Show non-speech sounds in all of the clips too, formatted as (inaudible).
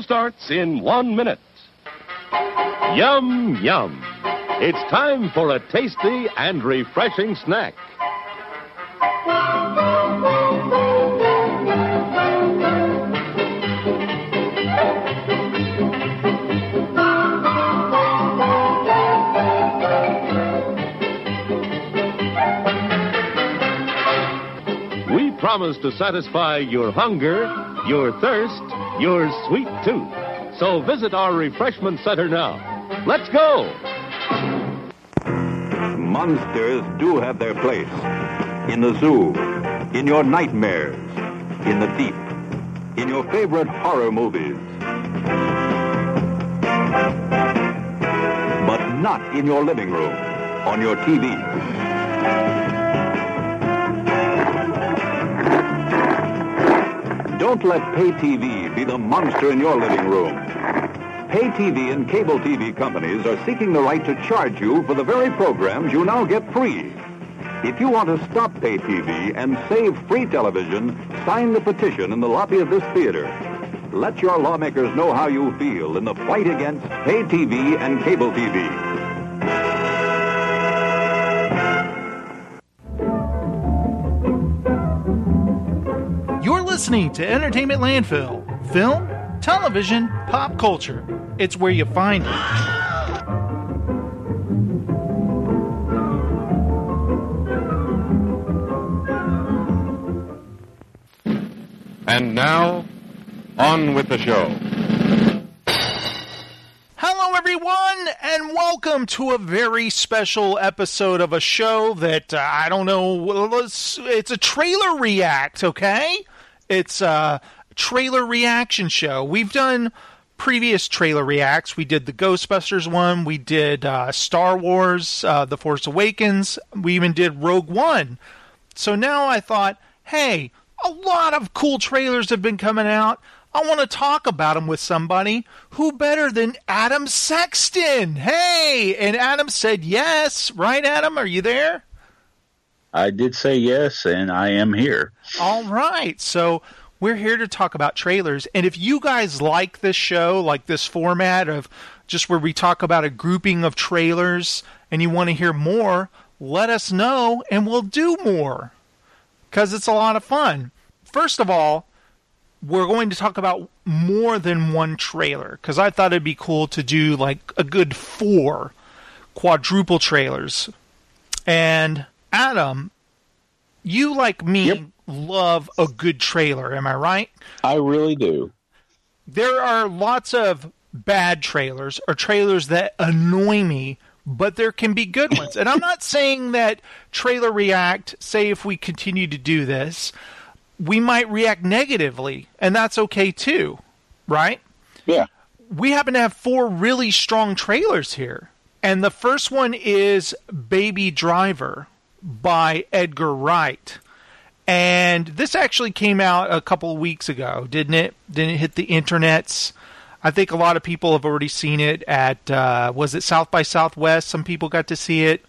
starts in one minute. Yum, yum. It's time for a tasty and refreshing snack. We promise to satisfy your hunger, your thirst, your sweet tooth. So visit our refreshment center now. Let's go! Monsters do have their place. In the zoo, in your nightmares, in the deep, in your favorite horror movies. But not in your living room, on your TV. Don't let pay TV be the monster in your living room. Pay TV and cable TV companies are seeking the right to charge you for the very programs you now get free. If you want to stop pay TV and save free television, sign the petition in the lobby of this theater. Let your lawmakers know how you feel in the fight against pay TV and cable TV. Listening to Entertainment Landfill. Film, television, pop culture. It's where you find it. And now, on with the show. Hello, everyone, and welcome to a very special episode of a show that uh, I don't know. it's a trailer react, okay? It's a trailer reaction show. We've done previous trailer reacts. We did the Ghostbusters one. We did uh, Star Wars, uh, The Force Awakens. We even did Rogue One. So now I thought, hey, a lot of cool trailers have been coming out. I want to talk about them with somebody who better than Adam Sexton. Hey, and Adam said yes, right? Adam, are you there? I did say yes, and I am here. All right. So we're here to talk about trailers. And if you guys like this show, like this format of just where we talk about a grouping of trailers, and you want to hear more, let us know and we'll do more because it's a lot of fun. First of all, we're going to talk about more than one trailer because I thought it'd be cool to do like a good four quadruple trailers. And Adam, you like me Yep. love a good trailer, am I right? I really do. There are lots of bad trailers or trailers that annoy me, but there can be good ones. and I'm not saying that trailer react, say if we continue to do this, we might react negatively, and that's okay too, right? Yeah. we happen to have four really strong trailers here. And the first one is Baby Driver by Edgar Wright. And this actually came out a couple of weeks ago, didn't it? Didn't it hit the internets? I think a lot of people have already seen it at, uh, was it South by Southwest? Some people got to see it.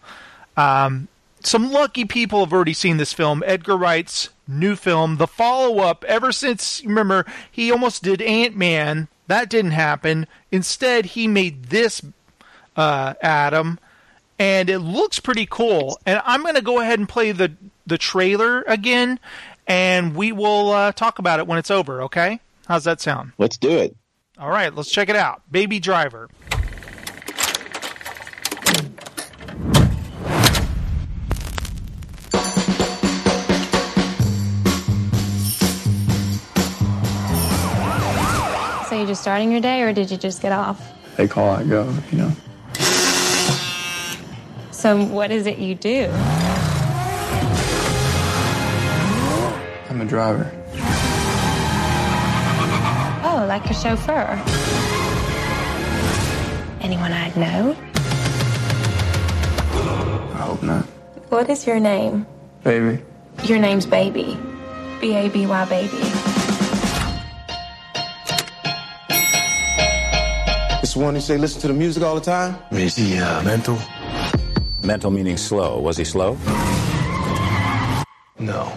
Um, some lucky people have already seen this film, Edgar Wright's new film, the follow up. Ever since, remember, he almost did Ant Man. That didn't happen. Instead, he made this uh, Adam, and it looks pretty cool. And I'm going to go ahead and play the the trailer again, and we will uh, talk about it when it's over. Okay? How's that sound? Let's do it. All right, let's check it out. Baby Driver. So you just starting your day, or did you just get off? They call, I go, you know. So what is it you do? I'm a driver. Oh, like a chauffeur. Anyone I'd know? I hope not. What is your name? Baby, Your name's Baby. B A B Y Baby. It's the one who say listen to the music all the time? Is he uh, mental? Mental meaning slow. Was he slow? No.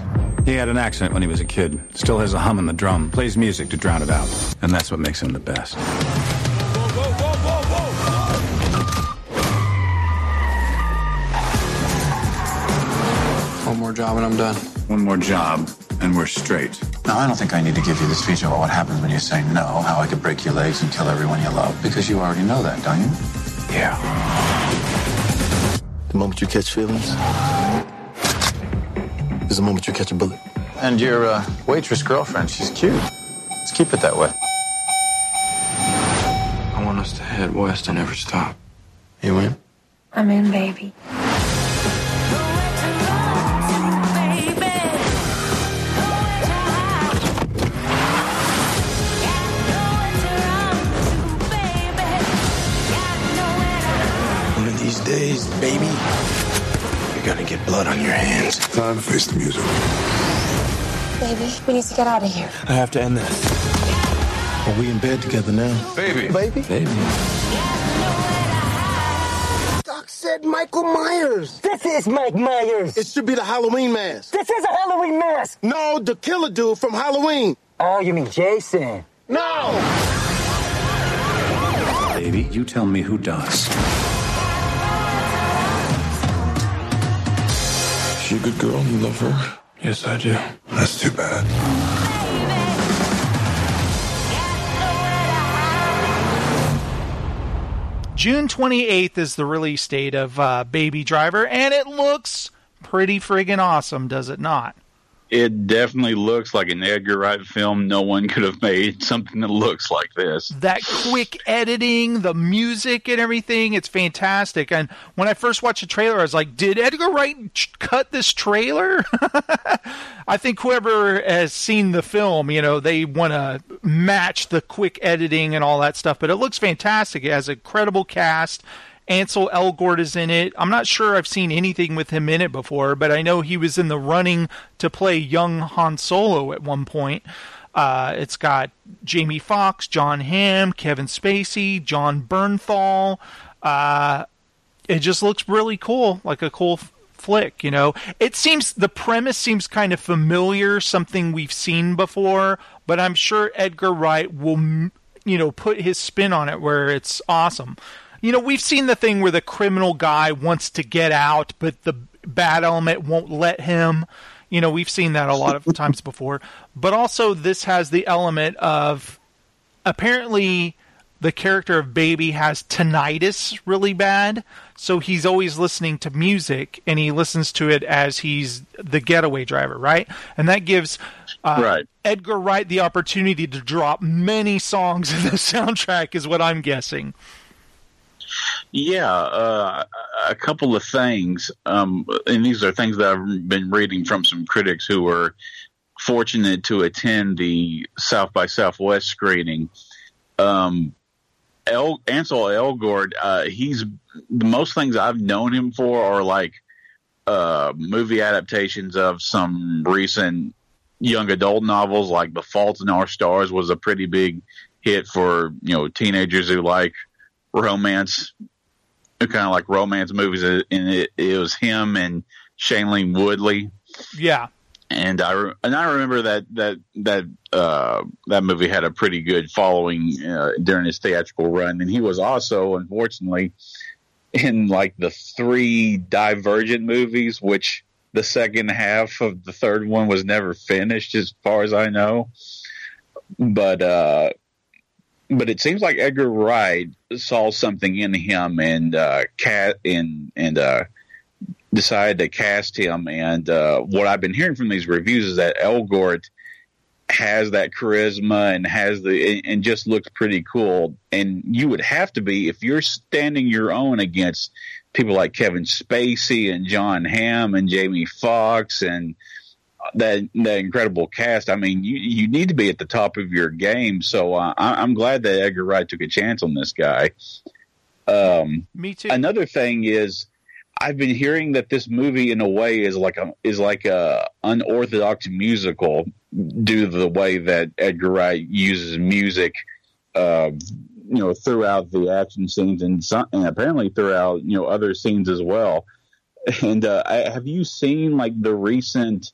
He had an accident when he was a kid. Still has a hum in the drum. Plays music to drown it out. And that's what makes him the best. One more job and I'm done. One more job, and we're straight. Now, I don't think I need to give you the speech about what happens when you say no, how I could break your legs and kill everyone you love, because you already know that, don't you? Yeah. The moment you catch feelings is the moment you catch a bullet. And your uh, waitress girlfriend, she's cute. Let's keep it that way. I want us to head west and never stop. You in? I'm in, baby. Blood on your hands. Time to face the music. Baby, we need to get out of here. I have to end this. Are we in bed together now? Baby. Baby? Baby. Doc said Michael Myers. This is Mike Myers. It should be the Halloween mask. This is a Halloween mask. No, the killer dude from Halloween. Oh, you mean Jason? No! Baby, you tell me who does. She a good girl? You love her? Yes, I do. That's too bad. June 28th is the release date of uh, Baby Driver, and it looks pretty friggin' awesome, does it not? It definitely looks like an Edgar Wright film. No one could have made (laughs) something that looks like this. That quick editing, the music, and everything, it's fantastic. And when I first watched the trailer, I was like, did Edgar Wright cut this trailer? (laughs) I think whoever has seen the film, you know, they want to match the quick editing and all that stuff. But it looks fantastic. It has a credible cast. Ansel Elgort is in it. I'm not sure I've seen anything with him in it before, but I know he was in the running to play young Han Solo at one point. Uh, it's got Jamie Foxx, Jon Hamm, Kevin Spacey, Jon Bernthal. Uh, it just looks really cool, like a cool f- flick, you know. It seems the premise seems kind of familiar, something we've seen before, but I'm sure Edgar Wright will, you know, put his spin on it where it's awesome. You know, we've seen the thing where the criminal guy wants to get out, but the bad element won't let him. You know, we've seen that a lot of (laughs) times before. But also, this has the element of apparently the character of Baby has tinnitus really bad, so he's always listening to music and he listens to it as he's the getaway driver, right? And that gives uh, Right. Edgar Wright the opportunity to drop many songs in the (laughs) soundtrack, is what I'm guessing. Yeah, uh, a couple of things, um, and these are things that I've been reading from some critics who were fortunate to attend the South by Southwest screening. Um, El, Ansel Elgort, uh, he's the most things I've known him for are like uh, movie adaptations of some recent young adult novels, like The Fault in Our Stars was a pretty big hit for you know teenagers who like romance, kind of like romance movies. And it, it was him and Shailene Woodley, Yeah. and I re- and I remember that that that uh, that movie had a pretty good following uh, during his theatrical run, and he was also unfortunately in like the three Divergent movies, which the second half of the third one was never finished, as far as I know. But uh, but it seems like Edgar Wright saw something in him and uh, cat and and uh, decided to cast him. And uh, what I've been hearing from these reviews is that Elgort has that charisma and has the and just looks pretty cool. And you would have to be if you're standing your own against people like Kevin Spacey and Jon Hamm and Jamie Foxx and that that incredible cast. I mean, you you need to be at the top of your game. So uh, I, I'm glad that Edgar Wright took a chance on this guy. Um, Me too. Another thing is, I've been hearing that this movie, in a way, is like a is like a unorthodox musical due to the way that Edgar Wright uses music. Uh, you know, throughout the action scenes and, some, and apparently throughout you know other scenes as well. And uh, I, have you seen like the recent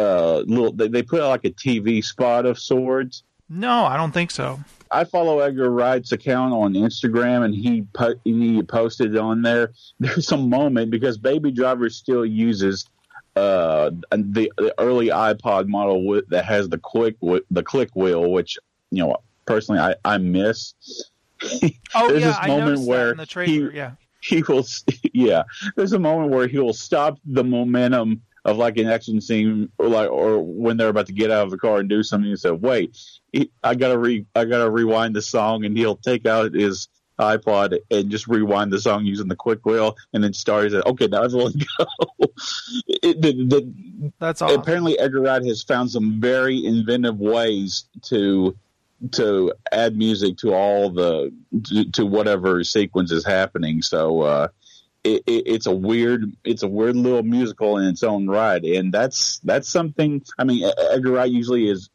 uh, little. They, they put out like a TV spot of swords. No, I don't think so. I follow Edgar Wright's account on Instagram, and he po- he posted on there. (laughs) There's a moment because Baby Driver still uses uh, the, the early iPod model with, that has the quick the click wheel, which you know personally I, I miss. (laughs) Oh There's yeah, this I moment where the trailer. he- yeah. he will (laughs) yeah there's a moment where he will stop the momentum of like an action scene or like or when they're about to get out of the car and do something and say wait he, i gotta re i gotta rewind the song and he'll take out his ipod and just rewind the song using the quick wheel and then start it okay now everyone (laughs) go it, the, the, That's awesome. apparently edgar wright has found some very inventive ways to to add music to all the to, to whatever sequence is happening. So uh, it, it, it's a weird it's a weird little musical in its own right, and that's that's something. I mean, Edgar Wright usually is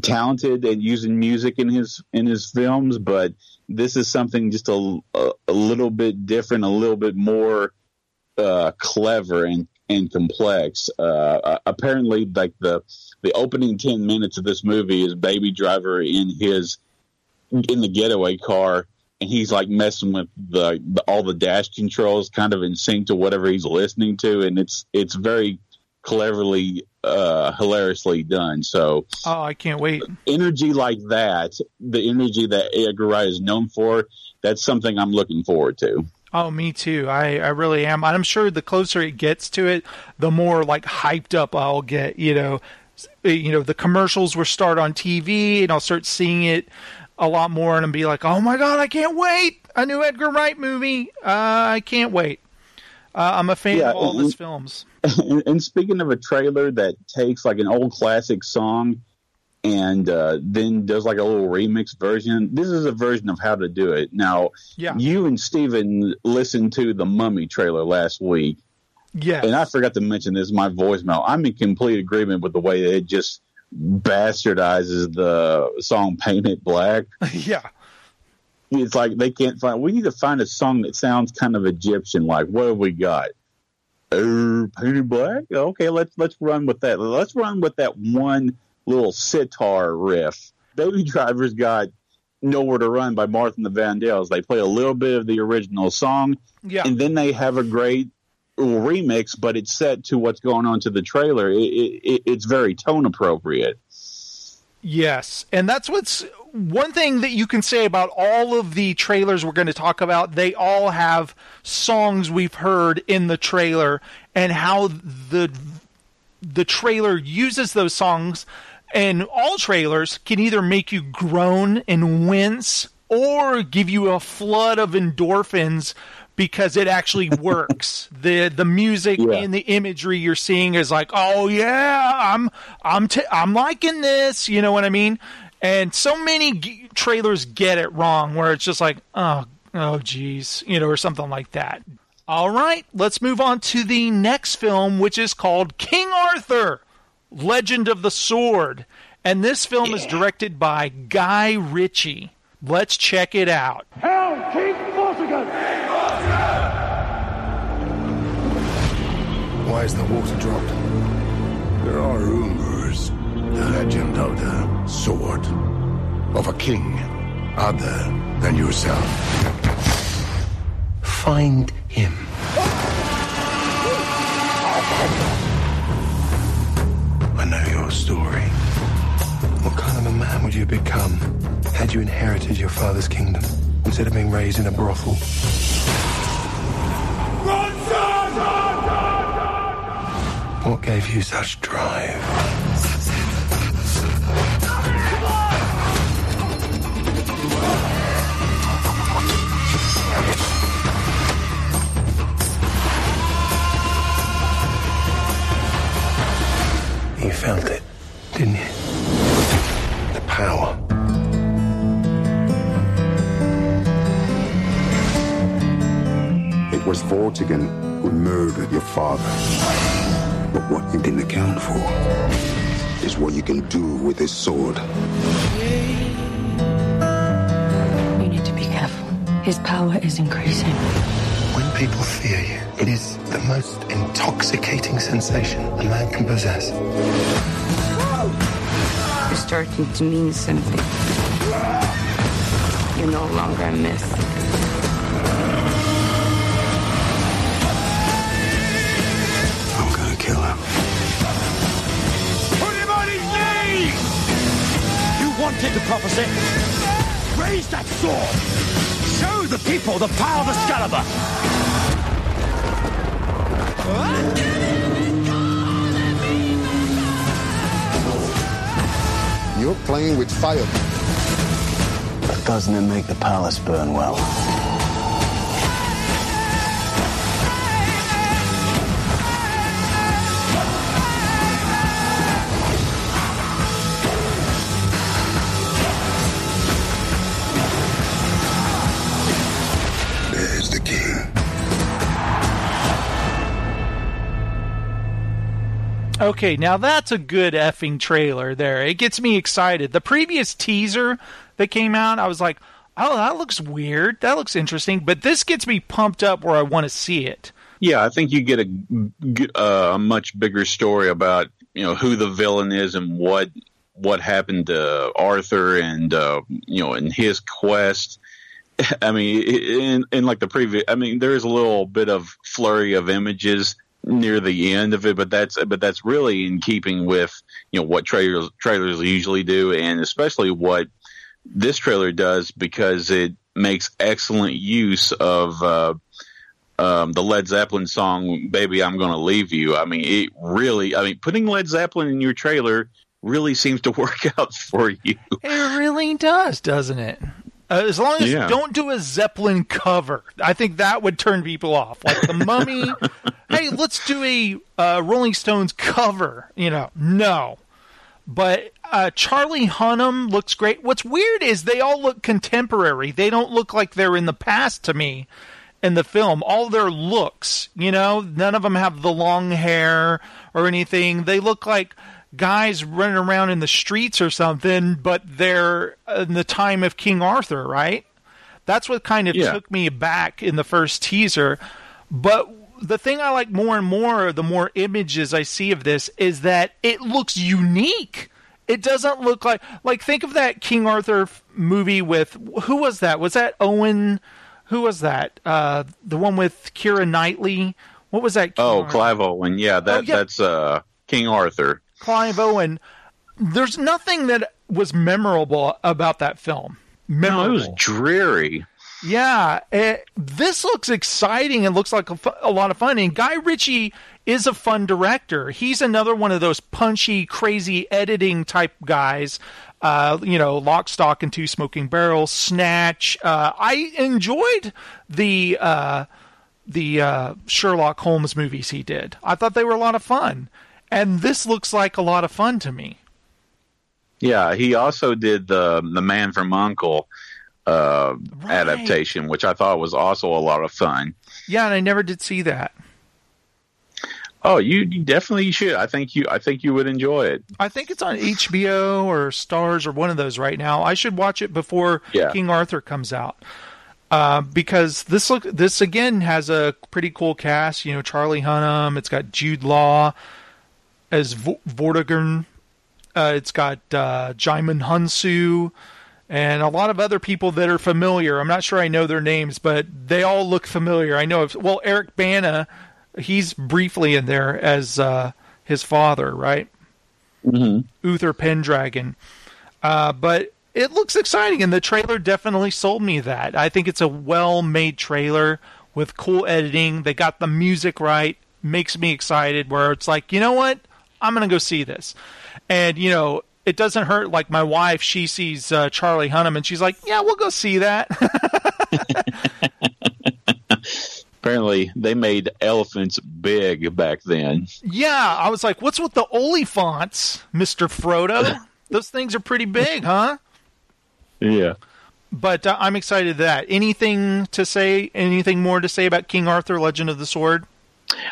talented at using music in his in his films, but this is something just a, a, a little bit different, a little bit more uh, clever and and complex. Uh, uh, apparently, like the the opening ten minutes of this movie is Baby Driver in his in the getaway car, and he's like messing with the, the all the dash controls, kind of in sync to whatever he's listening to, and it's it's very cleverly, uh, hilariously done. So Oh, I can't wait. energy like that, the energy that Edgar Wright is known for, that's something I'm looking forward to. Oh, me too. I, I really am. I'm sure the closer it gets to it, the more like hyped up I'll get. You know, you know the commercials will start on TV, and I'll start seeing it a lot more, and be like, "Oh my god, I can't wait! A new Edgar Wright movie! Uh, I can't wait." Uh, I'm a fan Yeah, of all and- his films. and, (laughs) and speaking of a trailer that takes like an old classic song and uh, then does like a little remix version, this is a version of how to do it. Now, Yeah. you and Steven listened to the Mummy trailer last week, Yeah. and I forgot to mention this in my voicemail. I'm in complete agreement with the way that it just bastardizes the song "Paint It Black." (laughs) yeah. It's like they can't find. We need to find a song that sounds kind of Egyptian. Like, what have we got? Uh, painted black. Okay, let's let's run with that. Let's run with that one little sitar riff. Baby Driver's got "Nowhere to Run" by Martha and the Vandellas. They play a little bit of the original song, Yeah. and then they have a great remix, but it's set to what's going on to the trailer. It, it, it, it's very tone appropriate. Yes, and that's what's one thing that you can say about all of the trailers we're going to talk about. They all have songs we've heard in the trailer, and how the the trailer uses those songs. And all trailers can either make you groan and wince, or give you a flood of endorphins because it actually works. (laughs) the The music Yeah. and the imagery you're seeing is like, oh yeah, I'm I'm t- I'm liking this. You know what I mean? And so many g- trailers get it wrong, where it's just like, oh oh geez, you know, or something like that. All right, let's move on to the next film, which is called King Arthur, Legend of the Sword. And this film is directed by Guy Ritchie. Let's check it out. Hail Why is the water dropped? There are rumors. The legend of the sword of a king other than yourself. Find him. I know your story. What kind of a man would you become had you inherited your father's kingdom instead of being raised in a brothel? What gave you such drive? You felt it, didn't you? The power. It was Vortigern who murdered your father. But what you didn't account for is what you can do with this sword. You need to be careful. His power is increasing. When people fear you, it is the most intoxicating sensation a man can possess. You're starting to mean something. You're no longer a myth. You the prophecy. Raise that sword. Show the people the power of Excalibur. You're playing with fire. But doesn't it make the palace burn well? Okay, now that's a good effing trailer there. It gets me excited. The previous teaser that came out, I was like, oh, that looks weird. That looks interesting. But this gets me pumped up where I want to see it. Yeah, I think you get a, a much bigger story about you know who the villain is and what what happened to Arthur and uh, you know in his quest. (laughs) I mean, in in like the previous, I mean, there is a little bit of flurry of images near the end of it, but that's but that's really in keeping with you know what trailers trailers usually do, and especially what this trailer does because it makes excellent use of uh, um, the Led Zeppelin song "Baby I'm Gonna Leave You." I mean, it really, I mean, putting Led Zeppelin in your trailer really seems to (laughs) work out for you. It really does, doesn't it? Uh, as long as Yeah. don't do a Zeppelin cover, I think that would turn people off. Like the Mummy. (laughs) hey, let's do a uh, Rolling Stones cover. You know, no. But uh, Charlie Hunnam looks great. What's weird is they all look contemporary. They don't look like they're in the past to me in the film. All their looks, you know, none of them have the long hair or anything. They look like guys running around in the streets or something, but they're in the time of King Arthur, right? That's what kind of Yeah. took me back in the first teaser. But the thing I like more and more, the more images I see of this, is that it looks unique. It doesn't look like like think of that King Arthur movie with who was that? Was that Owen? Who was that? Uh, the one with Keira Knightley. What was that? King Oh, Arthur? Clive Owen, yeah, that Oh, yeah. that's uh, King Arthur. Clive Owen. There's nothing that was memorable about that film. No, it was dreary. Yeah, eh, this looks exciting and looks like a, fu- a lot of fun. And Guy Ritchie is a fun director. He's another one of those punchy, crazy editing type guys. Uh, you know, Lock, Stock, and Two Smoking Barrels, Snatch. Uh, I enjoyed the uh, the uh, Sherlock Holmes movies he did. I thought they were a lot of fun, and this looks like a lot of fun to me. Yeah, he also did the the Man from Uncle uh, adaptation, which I thought was also a lot of fun. Yeah, and I never did see that. Oh, you, you definitely should. I think you I think you would enjoy it. I think it's on HBO or Starz or one of those right now. I should watch it before Yeah. King Arthur comes out. Uh, because this look this again has a pretty cool cast. You know, Charlie Hunnam. It's got Jude Law as v- Vortigern. Uh, it's got uh, Djimon Hounsou and a lot of other people that are familiar. I'm not sure I know their names, but they all look familiar. I know. If, well, Eric Bana, he's briefly in there as uh, his father, right? Mm-hmm. Uther Pendragon. Uh, but it looks exciting, and the trailer definitely sold me that. I think it's a well made trailer with cool editing. They got the music right, makes me excited, where it's like, you know what? I'm going to go see this. And, you know, it doesn't hurt like my wife, she sees uh, Charlie Hunnam, and she's like, yeah, we'll go see that. (laughs) Apparently, they made elephants big back then. yeah, I was like, what's with the Oliphaunts, Mr. Frodo? (laughs) Those things are pretty big, huh? Yeah. but uh, I'm excited that. Anything to say? Anything more to say about King Arthur: Legend of the Sword?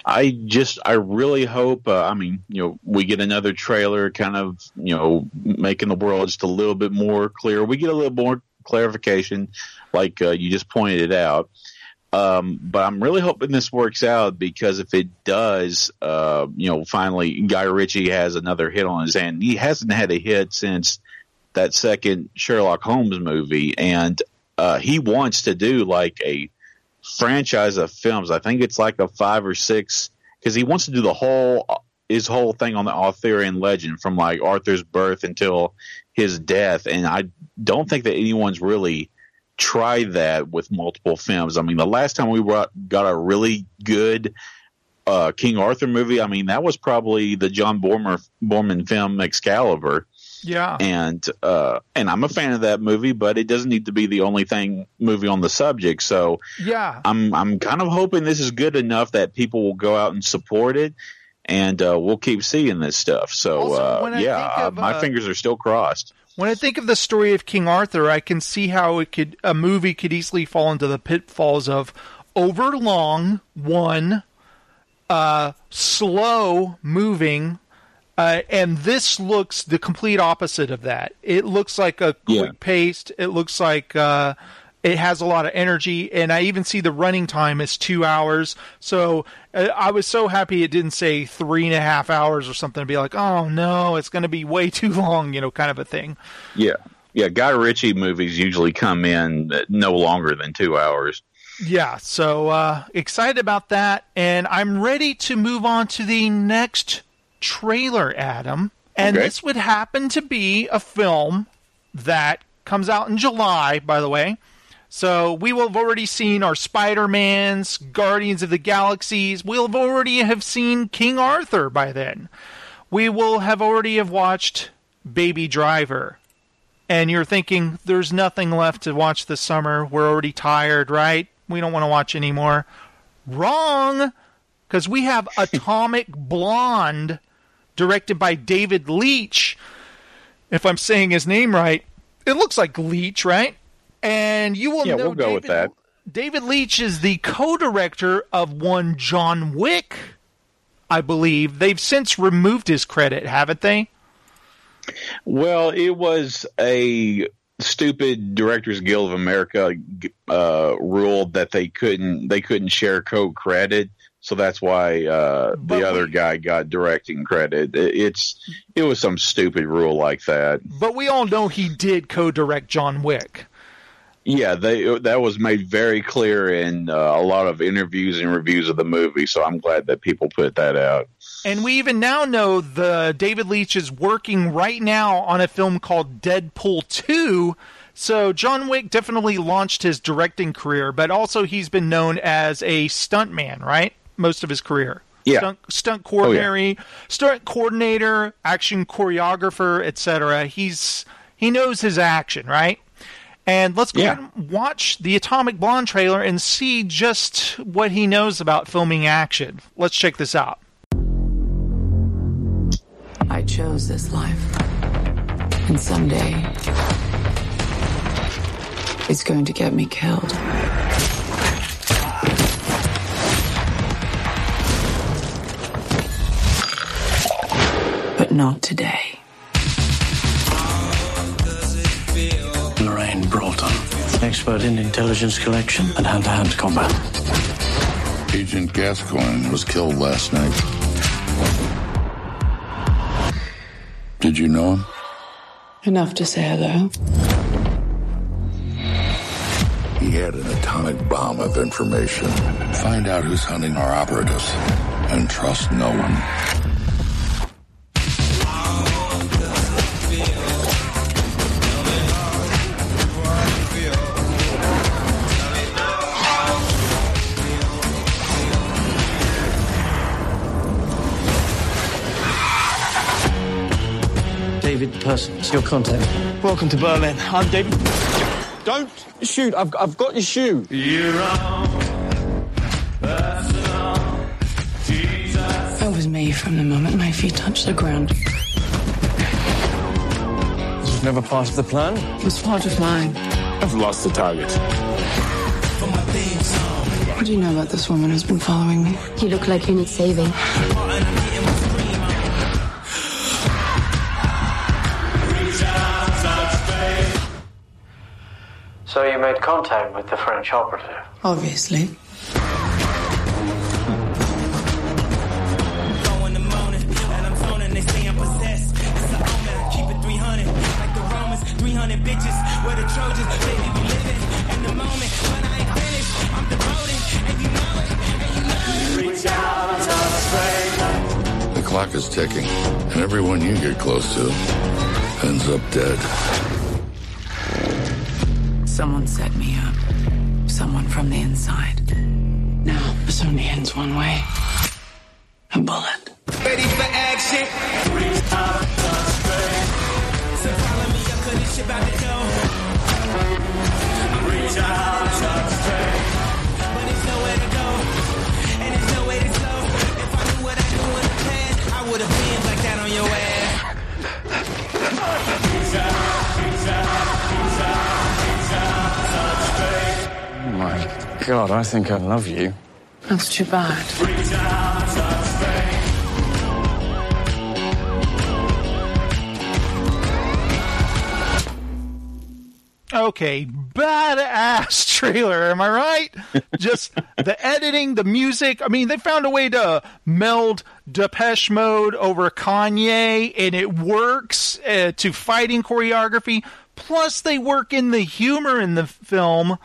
I just, I really hope. Uh, I mean, you know, we get another trailer, kind of, you know, making the world just a little bit more clear. We get a little more clarification, like uh, you just pointed it out. Um, but I'm really hoping this works out because if it does, uh, you know, finally Guy Ritchie has another hit on his hand. He hasn't had a hit since that second Sherlock Holmes movie, and uh, he wants to do like a franchise of films. I think it's like a five or six because he wants to do the whole his whole thing on the Arthurian legend from like Arthur's birth until his death, and I don't think that anyone's really tried that with multiple films. I mean, the last time we brought, got a really good uh, King Arthur movie, I mean, that was probably the John Boorman, Boorman film Excalibur. Yeah. And uh, and I'm a fan of that movie, but it doesn't need to be the only thing movie on the subject. So Yeah. I'm I'm kind of hoping this is good enough that people will go out and support it, and uh, we'll keep seeing this stuff. So Also, uh, yeah, of, uh, my uh, fingers are still crossed. When I think of the story of King Arthur, I can see how it could a movie could easily fall into the pitfalls of overlong one, uh, slow moving, uh, and this looks the complete opposite of that. It looks like a quick Yeah. paced. It looks like uh, it has a lot of energy, and I even see the running time is two hours. So uh, I was so happy it didn't say three and a half hours or something to be like, oh no, it's going to be way (laughs) too long, you know, kind of a thing. Yeah, yeah. Guy Ritchie movies usually come in no longer than two hours. Yeah, so uh, excited about that, and I'm ready to move on to the next trailer, Adam. And Okay. this would happen to be a film that comes out in July, by the way. So we will have already seen our Spider-Mans, Guardians of the Galaxies. We'll have already have seen King Arthur by then. We will have already have watched Baby Driver. And you're thinking there's nothing left to watch this summer. We're already tired, right? We don't want to watch anymore. Wrong, because we have (laughs) Atomic Blonde, directed by David Leitch. If I'm saying his name right, it looks like Leitch, right? And you will Yeah, know we'll go David, with that. David Leitch is the co-director of one John Wick, I believe. They've since removed his credit, haven't they? Well, it was a stupid Directors Guild of America uh, rule that they couldn't they couldn't share co credit, so that's why uh, the other guy got directing credit. It- It's it was some stupid rule like that. But we all know he did co-direct John Wick. Yeah, they that was made very clear in uh, a lot of interviews and reviews of the movie. So I'm glad that people put that out. And we even now know the David Leitch is working right now on a film called Deadpool 2. So John Wick definitely launched his directing career, but also he's been known as a stuntman, right? Most of his career. Yeah. Stunt, stunt coordinator, oh, stunt coordinator, action choreographer, etc. He's he knows his action, right? And let's go ahead and watch the Atomic Blonde trailer and see just what he knows about filming action. Let's check this out. I chose this life. And someday, it's going to get me killed. Not today. Lorraine Broughton, expert in intelligence collection and hand-to-hand combat. Agent Gascoigne was killed last night. Did you know him? Enough to say hello. He had an atomic bomb of information. Find out who's hunting our operatives and trust no one. David Parsons, your contact. Welcome to Berlin. I'm David. Don't shoot. I've, I've got your shoe. That was me from the moment my feet touched the ground. This was never part of the plan. It was part of mine. I've lost the target. What do you know about this woman who's been following me? You look like you need saving. You know it. Reach out, touch The clock is ticking, and everyone you get close to ends up dead. Someone set me up. Someone from the inside. Now, this only ends one way. God, I think I love you. That's too bad. Reach out, touch. Okay, badass (laughs) trailer, am I right? (laughs) Just the editing, the music. I mean, they found a way to meld Depeche Mode over Kanye, and it works uh, to fighting choreography. Plus, they work in the humor in the film.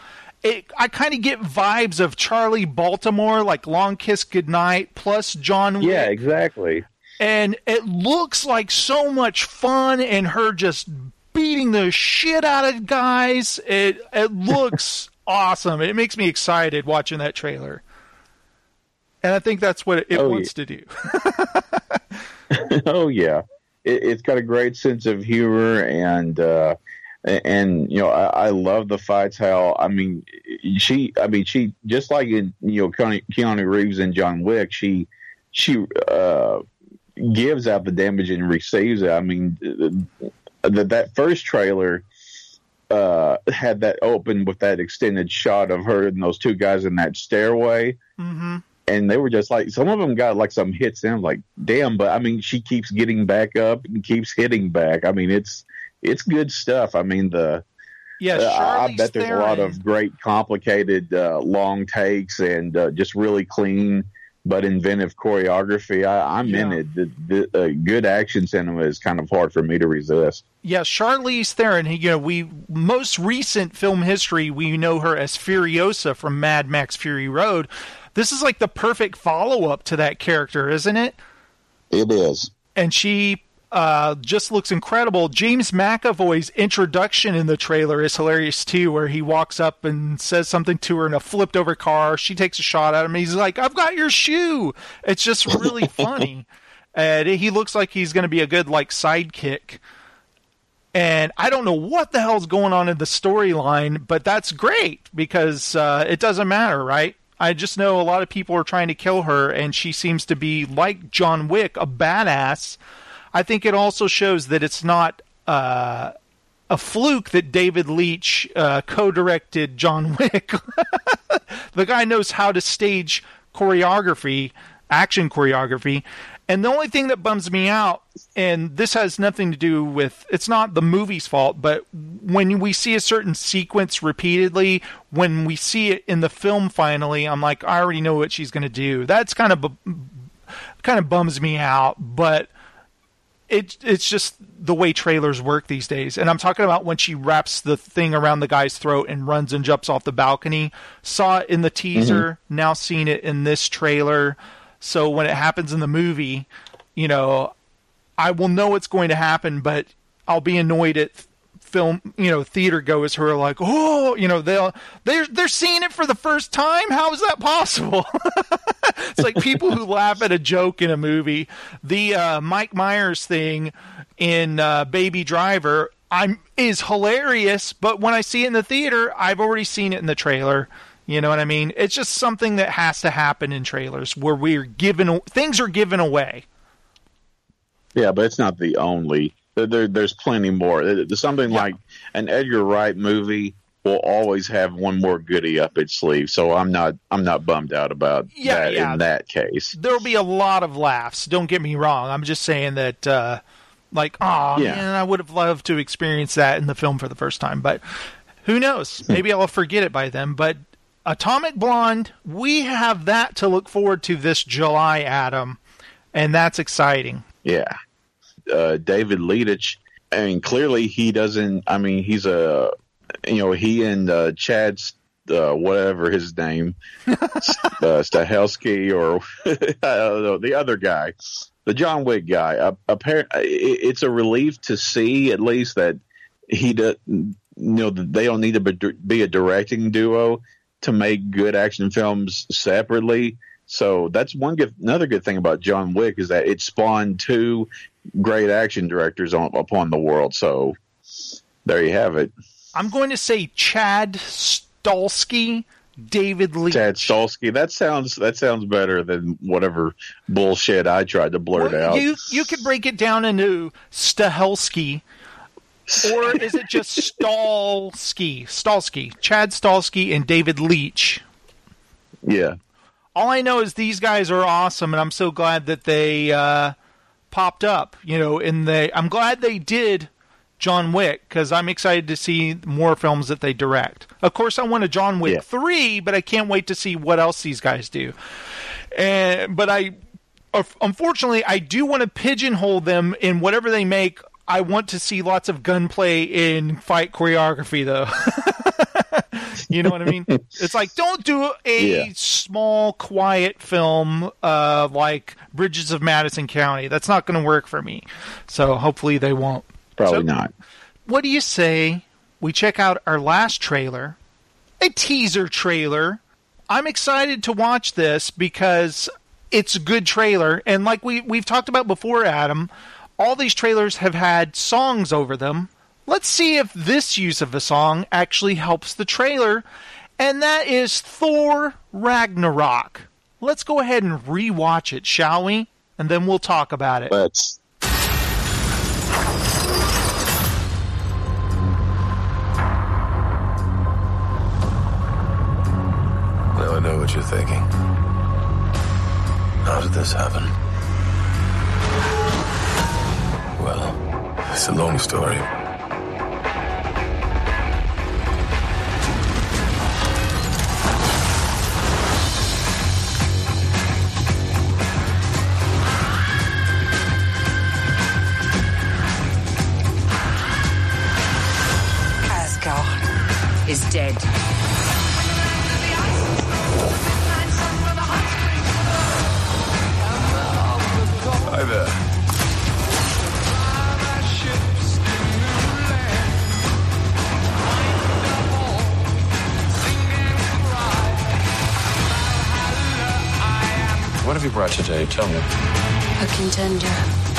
It, I kind of get vibes of Charly Baltimore, like Long Kiss Goodnight, plus John Wick. Yeah, exactly. and it looks like so much fun and her just beating the shit out of guys. It it (laughs) looks awesome. It makes me excited watching that trailer. And i think that's what it, Oh, wants yeah. to do. (laughs) (laughs) Oh yeah, it, it's got a great sense of humor and uh, and you know I, I love the fights. How I mean she I mean she just like in you know Keanu, Reeves and John Wick she she uh, gives out the damage and receives it. I mean that that first trailer uh, had that open with that extended shot of her and those two guys in that stairway mm-hmm. and they were just like some of them got like some hits and I'm like damn but I mean she keeps getting back up and keeps hitting back I mean it's it's good stuff. I mean the yeah uh, I I bet there's a lot of great complicated uh, long takes and uh, just really clean but inventive choreography. I, I'm in it. The, the, uh, good action cinema is kind of hard for me to resist. Yeah charlize theron you know we most recent film history we know her as furiosa from mad max fury road. This is like the perfect follow-up to that character isn't it? It is. And she uh, just looks incredible. James McAvoy's introduction in the trailer is hilarious too, where he walks up and says something to her in a flipped over car. She takes a shot at him. He's like, "I've got your shoe." It's just really (laughs) funny, and he looks like he's going to be a good like sidekick. And I don't know what the hell's going on in the storyline, but that's great because uh, it doesn't matter, right? I just know a lot of people are trying to kill her, and she seems to be like John Wick, a badass. I think it also shows that it's not uh, a fluke that David Leitch uh, co-directed John (laughs) Wick. the guy knows how to stage choreography, action choreography. And the only thing that bums me out, and this has nothing to do with, it's not the movie's fault, but when we see a certain sequence repeatedly, when we see it in the film finally, I'm like, I already know what she's going to do. That's kind of, kind of bums me out, but it it's just the way trailers work these days. And I'm talking about when she wraps the thing around the guy's throat and runs and jumps off the balcony. Saw it in the teaser, mm-hmm. now seen it in this trailer. So when it happens in the movie, you know, I will know what's going to happen, but I'll be annoyed at film, you know, theater goers who are like, "Oh, you know, they'll they're they're seeing it for the first time. How is that possible?" (laughs) it's like people who laugh at a joke in a movie. The uh, Mike Myers thing in uh, Baby Driver, I'm is hilarious, but when I see it in the theater, I've already seen it in the trailer. You know what I mean? It's just something that has to happen in trailers where we're given things are given away. Yeah, but it's not the only. There, there, there's plenty more. Something like an Edgar Wright movie will always have one more goodie up its sleeve. So I'm not I'm not bummed out about Yeah, that yeah. in that case. There'll be a lot of laughs. Don't get me wrong. I'm just saying that, uh, like, oh Yeah. man, I would have loved to experience that in the film for the first time. But Who knows? Maybe I'll forget it by then. But Atomic Blonde, we have that to look forward to this July, Adam, and that's exciting. Yeah. Uh, David Leitich, I mean, clearly he doesn't, I mean, he's a, you know, he and uh, Chad, uh, whatever his name, (laughs) uh, Stahelski or (laughs) I know, the other guy, the John Wick guy, uh, apparently it's a relief to see at least that he does, you know, they don't need to be a directing duo to make good action films separately. So that's one good. Another good thing about John Wick is that it spawned two great action directors on, upon the world. So there you have it. I'm going to say Chad Stahelski, David Lee. Chad Stahelski. That sounds that sounds better than whatever bullshit I tried to blurt well, out. You you could break it down into Stahelski. or is it just Stalsky? Stalsky, Chad Stalsky, and David Leitch. Yeah. All I know is these guys are awesome, and I'm so glad that they uh, popped up. You know, in the I'm glad they did John Wick because I'm excited to see more films that they direct. Of course, I want a John Wick Yeah. three, but I can't wait to see what else these guys do. And but I, unfortunately, I do want to pigeonhole them in whatever they make. I want to see lots of gunplay in fight choreography, though. (laughs) you know what I mean? It's like don't do a Yeah. small, quiet film uh, like Bridges of Madison County. That's not going to work for me. So hopefully they won't. Probably So- not. What do you say we check out our last trailer, a teaser trailer? I'm excited to watch this because it's a good trailer, and like we we've talked about before, Adam, all these trailers have had songs over them. Let's see if this use of a song actually helps the trailer, and that is Thor Ragnarok. Let's go ahead and rewatch it, shall we? And then we'll talk about it. Let's. Now I know what you're thinking. How did this happen? Well, it's a long story. Is dead. Hi there. What have you brought today? Tell me. A contender.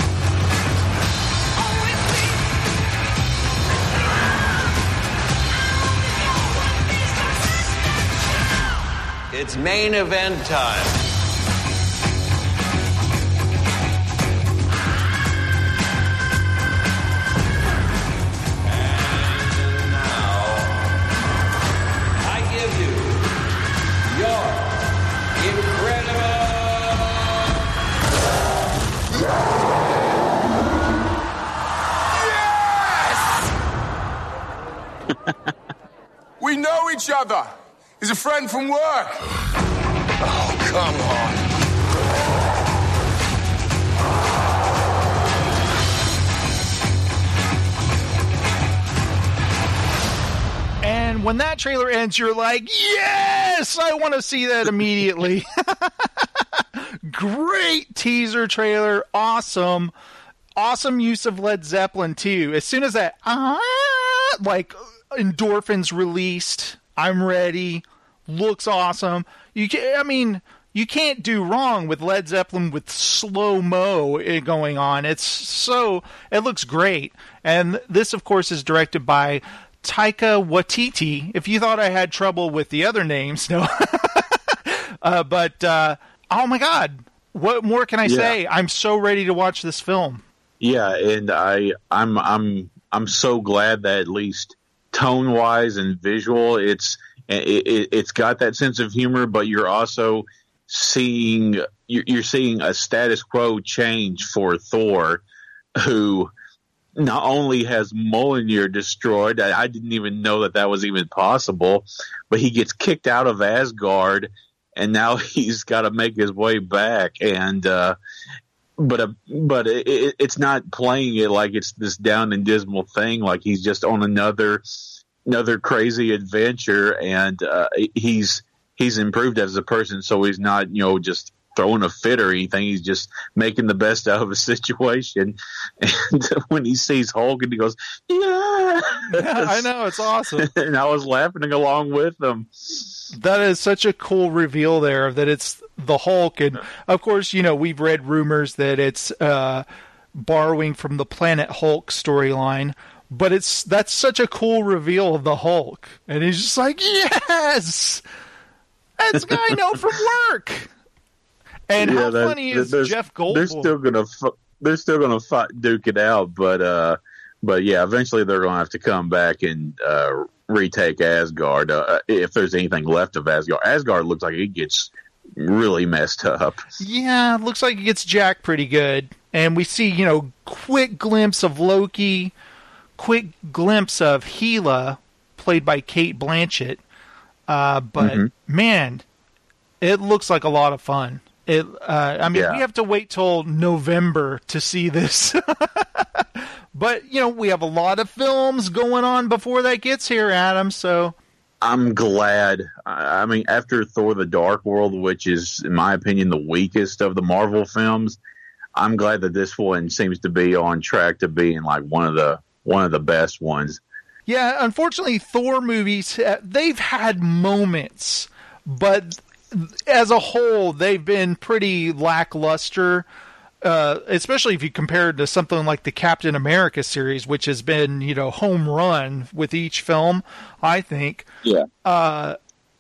It's main event time. And now, I give you your incredible. (laughs) We know each other. He's a friend from work. Oh, come on. And when that trailer ends, you're like, yes, I want to see that immediately. (laughs) Great teaser trailer. Awesome. Awesome use of Led Zeppelin, too. As soon as that, ah, like, endorphins released, I'm ready. Looks awesome. You can, I mean, you can't do wrong with Led Zeppelin with slow mo going on. It's so it looks great. And this, of course, is directed by Taika Waititi. If you thought I had trouble with the other names, (laughs) no. uh, but uh, oh my god, what more can I Yeah. say? I'm so ready to watch this film. Yeah, and I I'm I'm I'm so glad that at least tone wise and visual, it's it, it's got that sense of humor, but you're also seeing you're, seeing a status quo change for Thor, who not only has Mjolnir destroyed, I didn't even know that that was even possible, but he gets kicked out of Asgard, and now (laughs) he's got to make his way back. And uh, but uh, but it, it, it's not playing it like it's this down and dismal thing. Like he's just on another another crazy adventure, and uh, he's he's improved as a person, so he's not you know just throwing a fit or anything. He's just making the best out of a (laughs) situation. And (laughs) when he sees Hulk, and he goes, "Yeah, Yeah, I (laughs) know it's awesome. and I was laughing along with him. That is such a cool reveal there that it's the Hulk, and of course, you know we've read rumors that it's uh, borrowing from the Planet Hulk storyline. But it's that's such a cool reveal of the Hulk, and he's just like, yes, that's guy I know from work. And how that- funny is they're- Jeff They're still gonna they're still gonna fight, duke it out, but uh, but yeah, eventually they're gonna have to come back and uh, retake Asgard uh, if there's anything left of Asgard. Asgard looks like it gets really messed up. Yeah, it looks like it gets Jack pretty good. And we see, you know, quick glimpse of Loki, quick glimpse of Hela, played by Cate Blanchett. Uh, but Mhm. man, it looks like a lot of fun. It, uh, I mean, Yeah. we have to wait till November to see this. (laughs) but you know, we have a lot of films going on before that gets here, Adam. So I'm glad. I mean, after Thor: The Dark World, which is, in my opinion, the weakest of the Marvel films, I'm glad that this one seems to be on track to being like one of the one of the best ones. Yeah, unfortunately, Thor movies uh, they've had moments, but as a whole, they've been pretty lackluster. Uh, especially if you compare it to something like the Captain America series, which has been you know home run with each film. I think. Yeah. Uh,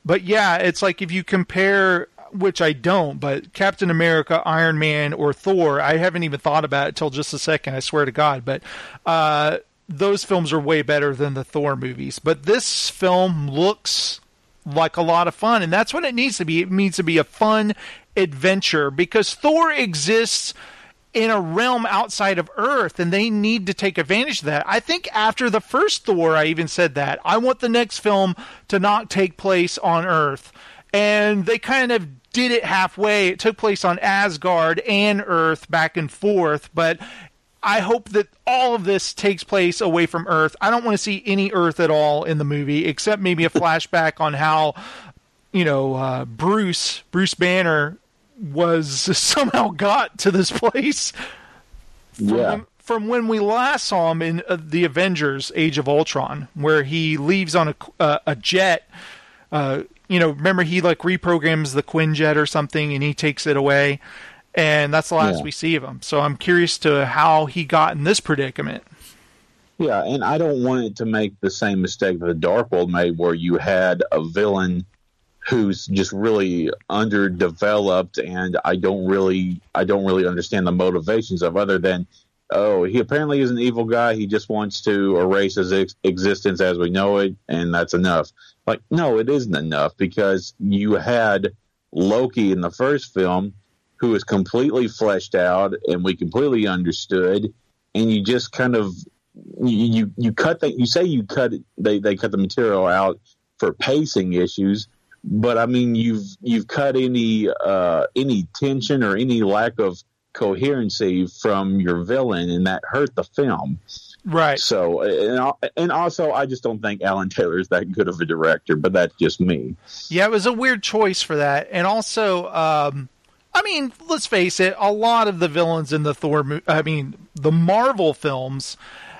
but yeah, it's like if you compare, which I don't, but Captain America, Iron Man, or Thor, I haven't even thought about it till just a second. I swear to God, but uh, those films are way better than the Thor movies. But this film looks like a lot of fun, and that's what it needs to be. It needs to be a fun adventure because Thor exists in a realm outside of Earth, and they need to take advantage of that. I think after the first Thor, I even said that I want the next film to not take place on Earth, and they kind of did it halfway. It took place on Asgard and Earth back and forth, but I hope that all of this takes place away from Earth. I don't want to see any Earth at all in the movie, except maybe a (laughs) flashback on how, you know, uh, Bruce Bruce Banner was (laughs) somehow got to this place. From, Yeah. from when we last saw him in uh, the Avengers: Age of Ultron, where he leaves on a uh, a jet. Uh, you know, remember he like reprograms the Quinjet or something, and he takes it away, and that's the last Yeah. we see of him. So I'm curious to how he got in this predicament. Yeah, and I don't want it to make the same mistake that the Dark World made, where you had a villain who's just really underdeveloped, and I don't really, I don't really understand the motivations of other than, oh, he apparently is an evil guy. He just wants to erase his ex- existence as we know it, and that's enough. Like, no, it isn't enough because you had Loki in the first film, who was completely fleshed out, and we completely understood, and you just kind of you you, you cut that you say you cut they they cut the material out for pacing issues but i mean you've you've cut any uh any tension or any lack of coherency from your villain and that hurt the film. Right. So and, and also i just don't think alan taylor is that good of a director but that's just me. Yeah, it was a weird choice for that, and also, um, I mean, let's face it, a lot of the villains in the Thor, I mean, the Marvel films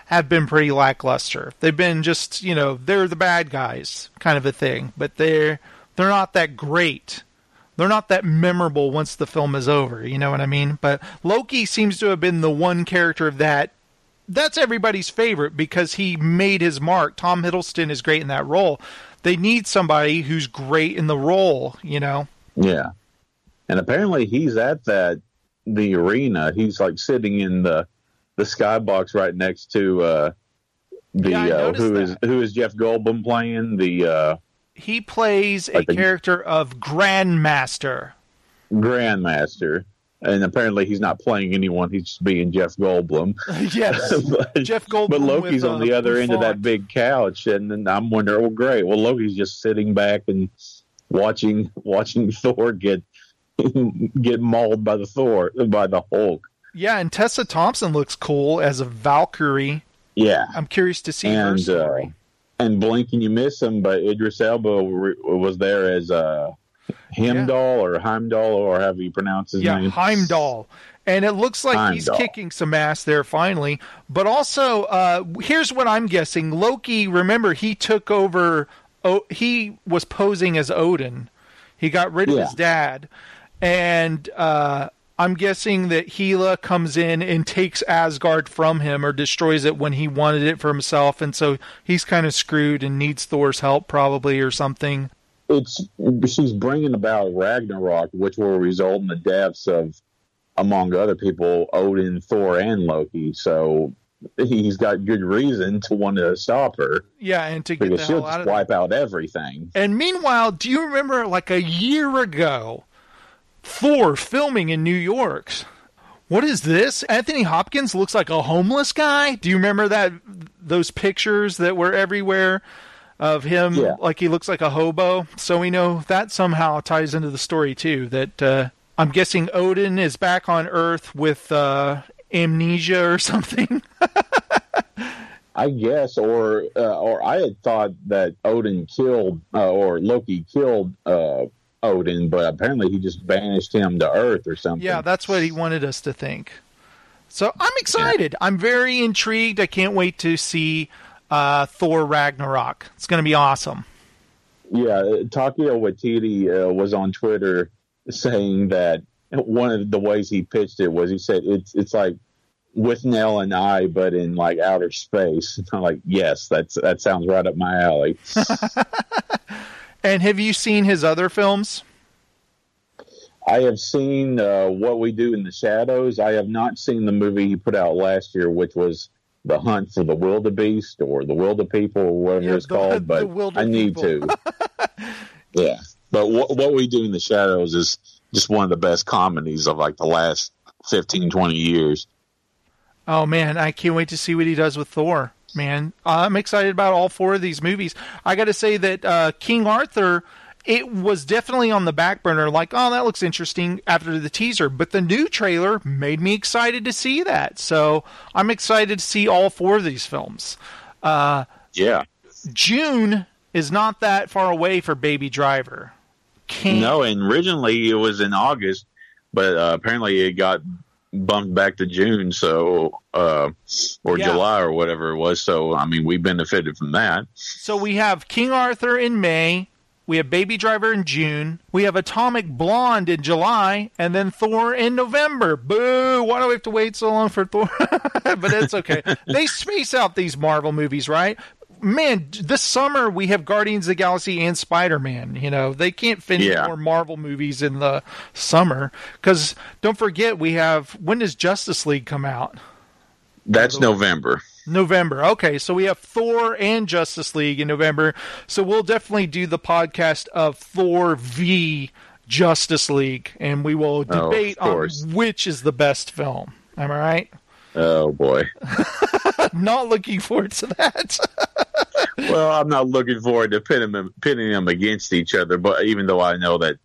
have been pretty lackluster. They've been just, you know, they're the bad guys kind of a thing, but they're they're not that great. They're not that memorable once the film is over. You know what I mean? But Loki seems to have been the one character that that's everybody's favorite because he made his mark. Tom Hiddleston is great in that role. They need somebody who's great in the role, you know. Yeah. And apparently he's at that the arena. He's like sitting in the the skybox right next to uh the Yeah, uh, who is who is Jeff Goldblum playing the uh He plays a the- character of Grandmaster. Grandmaster. and apparently he's not playing anyone; he's just being Jeff Goldblum. (laughs) yes, (laughs) but, Jeff Goldblum. but Loki's with, on uh, the other end of that big couch, and then I'm wondering, well, great. Well, Loki's just sitting back and watching watching (laughs) Thor get (laughs) get mauled by the Thor by the Hulk. Yeah, and Tessa Thompson looks cool as a Valkyrie. Yeah, I'm curious to see her and uh, story. and blink and you miss him, but Idris Elba re- was there as uh, Heimdall or Heimdall or however you pronounce his name. yeah, name. Heimdall. And it looks like he's kicking some ass there finally. But also, uh, here's what I'm guessing. Loki, remember, he took over. Oh, he was posing as Odin. He got rid of Yeah. his dad. And uh, I'm guessing that Hela comes in and takes Asgard from him or destroys it when he wanted it for himself. And so he's kind of screwed and needs Thor's help, probably, or something. it's she's bringing about Ragnarok, which will result in the deaths of, among other people, Odin, Thor, and Loki. So he's got good reason to want to stop her Yeah, and to get because she'll just wipe out everything. And meanwhile, do you remember like a year ago, Thor filming in New York? What is this? Anthony Hopkins looks like a homeless guy. Do you remember that those pictures that were everywhere of him Yeah. like he looks like a hobo? So we know that somehow ties into the story too that uh I'm guessing Odin is back on Earth with uh amnesia or (laughs) something. I guess, or uh, or I had thought that Odin killed uh, or Loki killed uh, Odin, but apparently he just banished him to Earth or something. Yeah, that's what he wanted us to think. So I'm excited. I'm very intrigued. I can't wait to see uh, Thor Ragnarok. It's going to be awesome. Yeah, Taika Waititi uh, was on Twitter saying that one of the ways he pitched it was he said it's it's like Withnail and I, but in like outer space. And (laughs) I'm like, yes, that's that sounds right up my alley. (laughs) And have you seen his other films? I have seen uh, What We Do in the Shadows. I have not seen the movie he put out last year, which was The Hunt for the Wildebeest or The Wilder People or whatever Yeah, it's the- called, but I need to. (laughs) yeah. But what, what We Do in the Shadows is just one of the best comedies of like the last 15, 20 years. Oh man, I can't wait to see what he does with Thor. Man, I'm excited about all four of these movies. I got to say that uh, King Arthur, it was definitely on the back burner. Like, oh, that looks interesting after the teaser, but the new trailer made me excited to see that. So I'm excited to see all four of these films. Uh, Yeah. June is not that far away for Baby Driver. Can't No, and originally it was in August, but uh, apparently it got bumped back to June, so uh, or Yeah. July or whatever it was. So I mean, we benefited from that. So we have King Arthur in May, we have Baby Driver in June, we have Atomic Blonde in July, and then Thor in November. Boo! Why do we have to wait so long for Thor? (laughs) but it's okay. they space out these Marvel movies, right? Man, this summer we have Guardians of the Galaxy and Spider Man. You know, they can't fit Yeah. more Marvel movies in the summer. Because don't forget, we have. When does Justice League come out? That's November. November. Okay, so we have Thor and Justice League in November. So we'll definitely do the podcast of Thor v Justice League, and we will Oh, debate on which is the best film. Am I right? Oh boy. (laughs) Not looking forward to that. (laughs) well, I'm not looking forward to pitting them, pitting them against each other, but even though I know that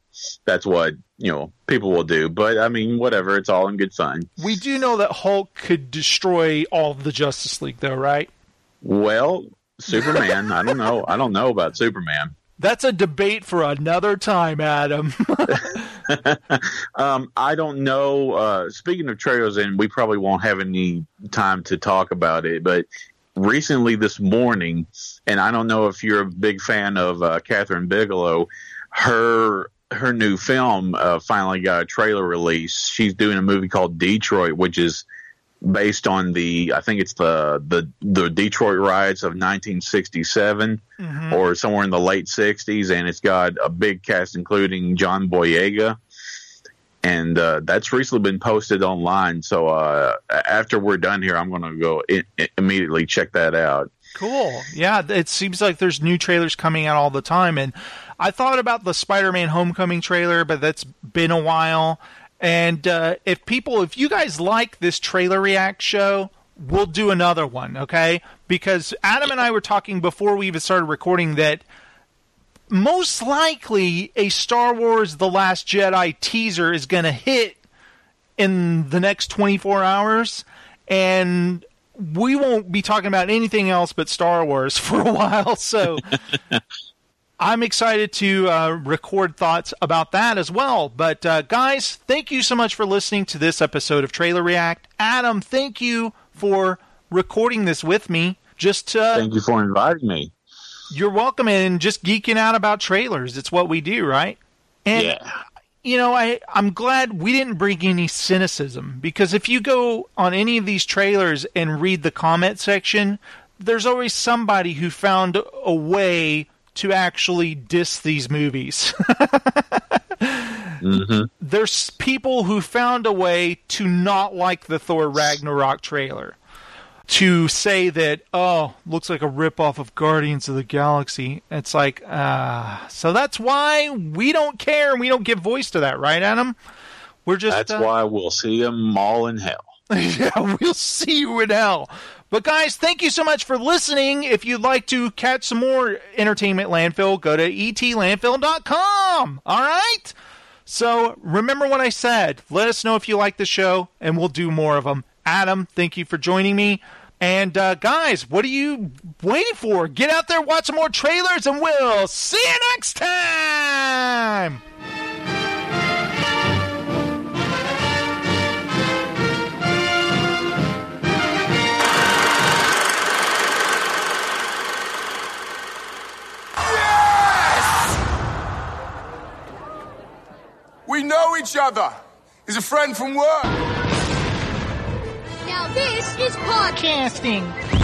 that's what you know people will do, but I mean, whatever. It's all in good fun. we do know that Hulk could destroy all of the Justice League, though, right? Well, Superman. I don't know. I don't know about Superman. That's a debate for another time, Adam. (laughs) Um, I don't know. Uh, speaking of trailers, and we probably won't have any time to talk about it, but recently this morning, and I don't know if you're a big fan of uh, Kathryn Bigelow, her her new film uh, finally got a trailer release. She's doing a movie called Detroit, which is based on the I think it's the the the Detroit riots of 1967 Mhm. or somewhere in the late 60s and it's got a big cast including John Boyega and uh, that's recently been posted online so uh, after we're done here I'm going to go i- i- immediately check that out Cool. Yeah, it seems like there's new trailers coming out all the time. And I thought about the Spider Man Homecoming trailer, but that's been a while. And uh, if people, if you guys like this trailer react show, we'll do another one, okay? Because Adam and I were talking before we even started recording that most likely a Star Wars The Last Jedi teaser is going to hit in the next 24 hours. And we won't be talking about anything else but Star Wars (laughs) for a while. So (laughs) I'm excited to uh, record thoughts about that as well. But uh, guys, thank you so much for listening to this episode of Trailer React. Adam, thank you for recording this with me. Just uh, thank you for inviting me. You're welcome, and just geeking out about trailers. It's what we do, right? And yeah. you know, I I'm glad we didn't bring any cynicism because if you go on any of these trailers and read the comment section, there's always somebody who found a way to actually diss these movies. (laughs) mm-hmm. There's people who found a way to not like the Thor Ragnarok trailer. To say that, oh, looks like a ripoff of Guardians of the Galaxy. It's like, ah. Uh, so that's why we don't care and we don't give voice to that, right, Adam? We're just. That's uh, why we'll see them all in hell. (laughs) yeah, we'll see you in hell. But guys, thank you so much for listening. If you'd like to catch some more Entertainment Landfill, go to etlandfill.com. All right? So remember what I said. Let us know if you like the show, and we'll do more of them. Adam, thank you for joining me. And uh, guys, what are you waiting for? Get out there, watch some more trailers, and we'll see you next time! We know each other. He's a friend from work. Now this is podcasting.